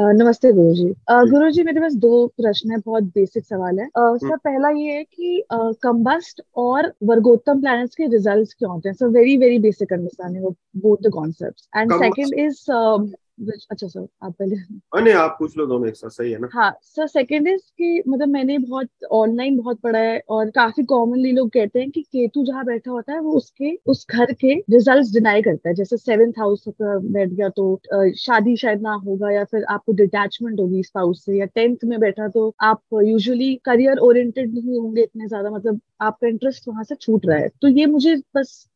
नमस्ते गुरु जी। गुरु जी मेरे पास दो प्रश्न है बहुत बेसिक सवाल है। uh, सर पहला ये है कि कम्बस्ट और वर्गोत्तम प्लैनेट्स के रिजल्ट्स क्यों होते हैं? Sir very very basic understanding of both the concepts and second is अच्छा सर आप पहले आप पूछ लो दोनों एक साथ सही है ना? हाँ सर सेकंड इज़ कि मतलब मैंने बहुत ऑनलाइन बहुत पढ़ा है और काफ़ी कॉमनली लोग कहते हैं कि केतु जहाँ बैठा होता है वो उसके उस घर के रिजल्ट्स डिनाई करता है। जैसे सेवेंथ हाउस बैठ गया तो शादी शायद ना होगा या फिर आपको डिटैचमेंट होगी स्पाउस से या टेंथ में बैठा तो आप यूजुअली करियर ओरिएंटेड नहीं होंगे इतने ज़्यादा मतलब आपका इंटरेस्ट वहाँ से छूट रहा है। तो ये मुझे बस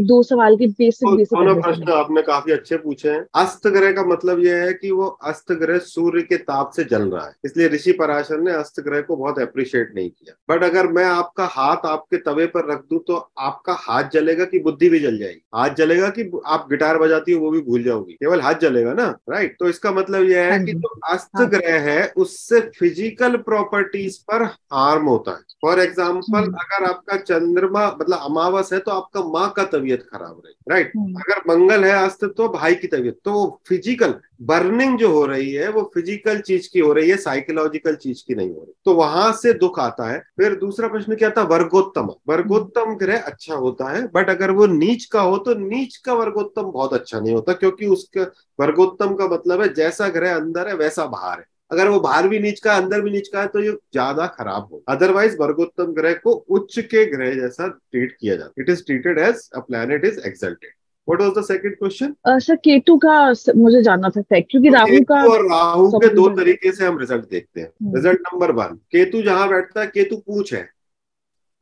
दो सवाल के बेसिक बेसिक दोनों प्रश्न आपने काफ़ी अच्छे पूछे हैं? अस्त ग्रह का मतलब यह है कि वो अस्त ग्रह सूर्य के ताप से जल रहा है। इसलिए ऋषि पराशर ने अस्त ग्रह को बहुत अप्रिशिएट नहीं किया। बट अगर मैं आपका हाथ आपके तवे पर रख दू तो आपका हाथ जलेगा कि बुद्धि भी जल जाएगी? हाथ जलेगा कि आप गिटार बजाती हो वो भी भूल जाओगी। केवल हाथ जलेगा ना? राइट तो इसका मतलब यह है हाँ कि जो। अस्त हाँ। ग्रह है उससे फ़िज़िकल प्रॉपर्टीज़ पर हार्म होता है। फॉर एग्ज़ाम्पल अगर आपका चंद्रमा मतलब अमावस है तो आपका माँ का तबीयत खराब रही राइट हम्म। अगर मंगल है अस्त्र तो भाई की तबीयत तो फ़िज़िकल बर्निंग जो हो रही है वो फ़िज़िकल चीज़ की हो रही है साइकोलॉजिकल चीज़ की नहीं हो रही। तो वहाँ से दुख आता है। फिर दूसरा प्रश्न क्या था? वर्गोत्तम। वर्गोत्तम ग्रह अच्छा होता है बट अगर वो नीच का हो तो नीच का वर्गोत्तम बहुत अच्छा नहीं होता क्योंकि उसका वर्गोत्तम का मतलब है जैसा ग्रह अंदर है वैसा बाहर है। अगर वो बाहर भी नीच का अंदर भी नीच का है तो ये ज़्यादा खराब हो अदरवाइज़ वर्गोत्तम ग्रह को उच्च के ग्रह जैसा ट्रीट किया जाता it is treated as a planet is exalted What was the second question? Sir Ketu का मुझे जानना था फैक्ट क्योंकि राहु का और राहु के दो तरीके से हम रिज़ल्ट देखते हैं। रिज़ल्ट नंबर वन केतु जहाँ बैठता है केतु पूछ है।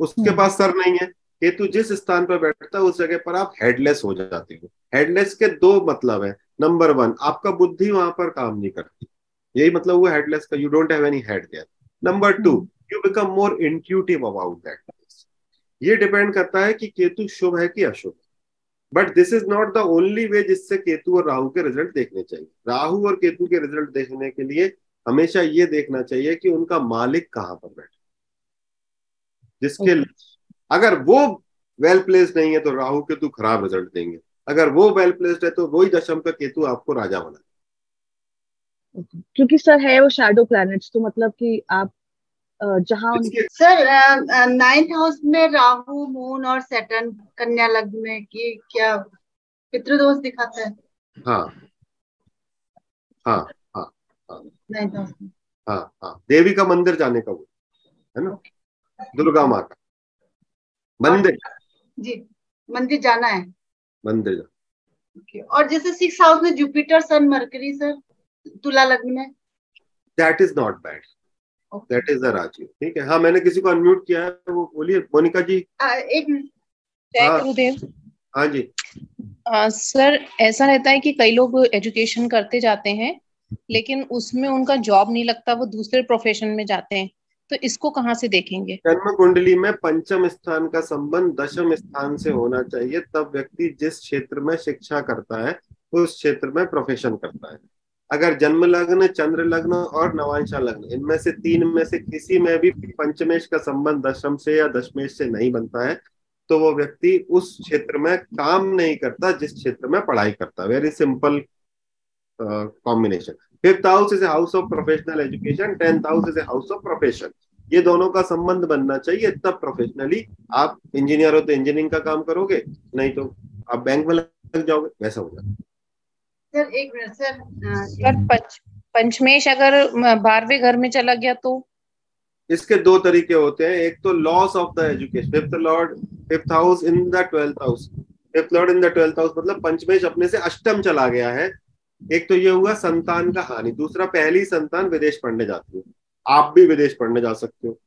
उसके हम्म। पास सर नहीं है। केतु जिस स्थान पर बैठता है उस जगह पर आप हेडलेस हो जाते हो। हेडलेस के दो मतलब है। नंबर वन आपका बुद्धि वहाँ पर काम नहीं करती। यही मतलब हुआ हेडलेस का you don't have any head there number two you become more intuitive about that ये डिपेंड करता है कि केतु शुभ है कि अशुभ है। But this is not the only way जिससे केतु और राहु के रिज़ल्ट देखने चाहिए। राहु और केतु के रिज़ल्ट देखने के लिए हमेशा ये देखना चाहिए कि उनका मालिक कहाँ पर बैठे जिसके okay. अगर वो वेल प्लेस्ड नहीं है तो राहु केतु खराब रिज़ल्ट देंगे। अगर वो वेल प्लेस्ड है तो वही दशम का केतु आपको राजा बना क्योंकि सर है वो शैडो प्लैनेट्स तो मतलब कि आप जहाँ सर नाइन्थ हाउस में राहु मून और सैटर्न कन्या लग्न में ये क्या पितृदोष दिखाता है? हाँ। हाँ हाँ हाँ। हाँ हाँ। देवी का मंदिर जाने का वो है ना? दुर्गा माता। मंदिर। जी मंदिर जाना है। मंदिर जाना और जैसे सिक्स हाउस में Jupiter sun Mercury sir Tula lagna में that is not bad that is the Raju ठीक है? हाँ मैंने किसी को अनम्यूट किया है वो बोलिए मोनिका जी। आ, एक मिनट। हाँ, हाँ जी। आ, सर ऐसा रहता है कि कई लोग एजुकेशन करते जाते हैं लेकिन उसमें उनका जॉब नहीं लगता वो दूसरे प्रोफेशन में जाते हैं। तो इसको कहाँ से देखेंगे? जन्म कुंडली में पंचम स्थान का संबंध दशम स्थान से होना चाहिए तब व्यक्ति जिस क्षेत्र में शिक्षा करता है उस क्षेत्र में प्रोफेशन करता है। अगर जन्म लग्न, चंद्र लग्न और नवांशा लग्न, इनमें से तीन में से किसी में भी पंचमेश का संबंध दशम से या दशमेश से नहीं बनता है तो वो व्यक्ति उस क्षेत्र में काम नहीं करता जिस क्षेत्र में पढ़ाई करता। Very simple combination fifth house is house of professional education tenth house is house of profession ये दोनों का संबंध बनना चाहिए तब प्रोफेशनली आप इंजीनियर हो तो इंजीनियरिंग का काम करोगे, नहीं तो आप बैंक में लग जाओगे, वैसा हो जाएगा सर एक मिनट सर सर पंच पंचमेश अगर बारहवें घर में चला गया तो? इसके दो तरीके होते हैं। एक तो loss of the education fifth lord fifth house in the twelfth house fifth lord in the twelfth house मतलब पंचमेश अपने से अष्टम चला गया है। एक तो ये हुआ संतान का हानि। दूसरा पहली संतान विदेश पढ़ने जाती है। आप भी विदेश पढ़ने जा सकते हो।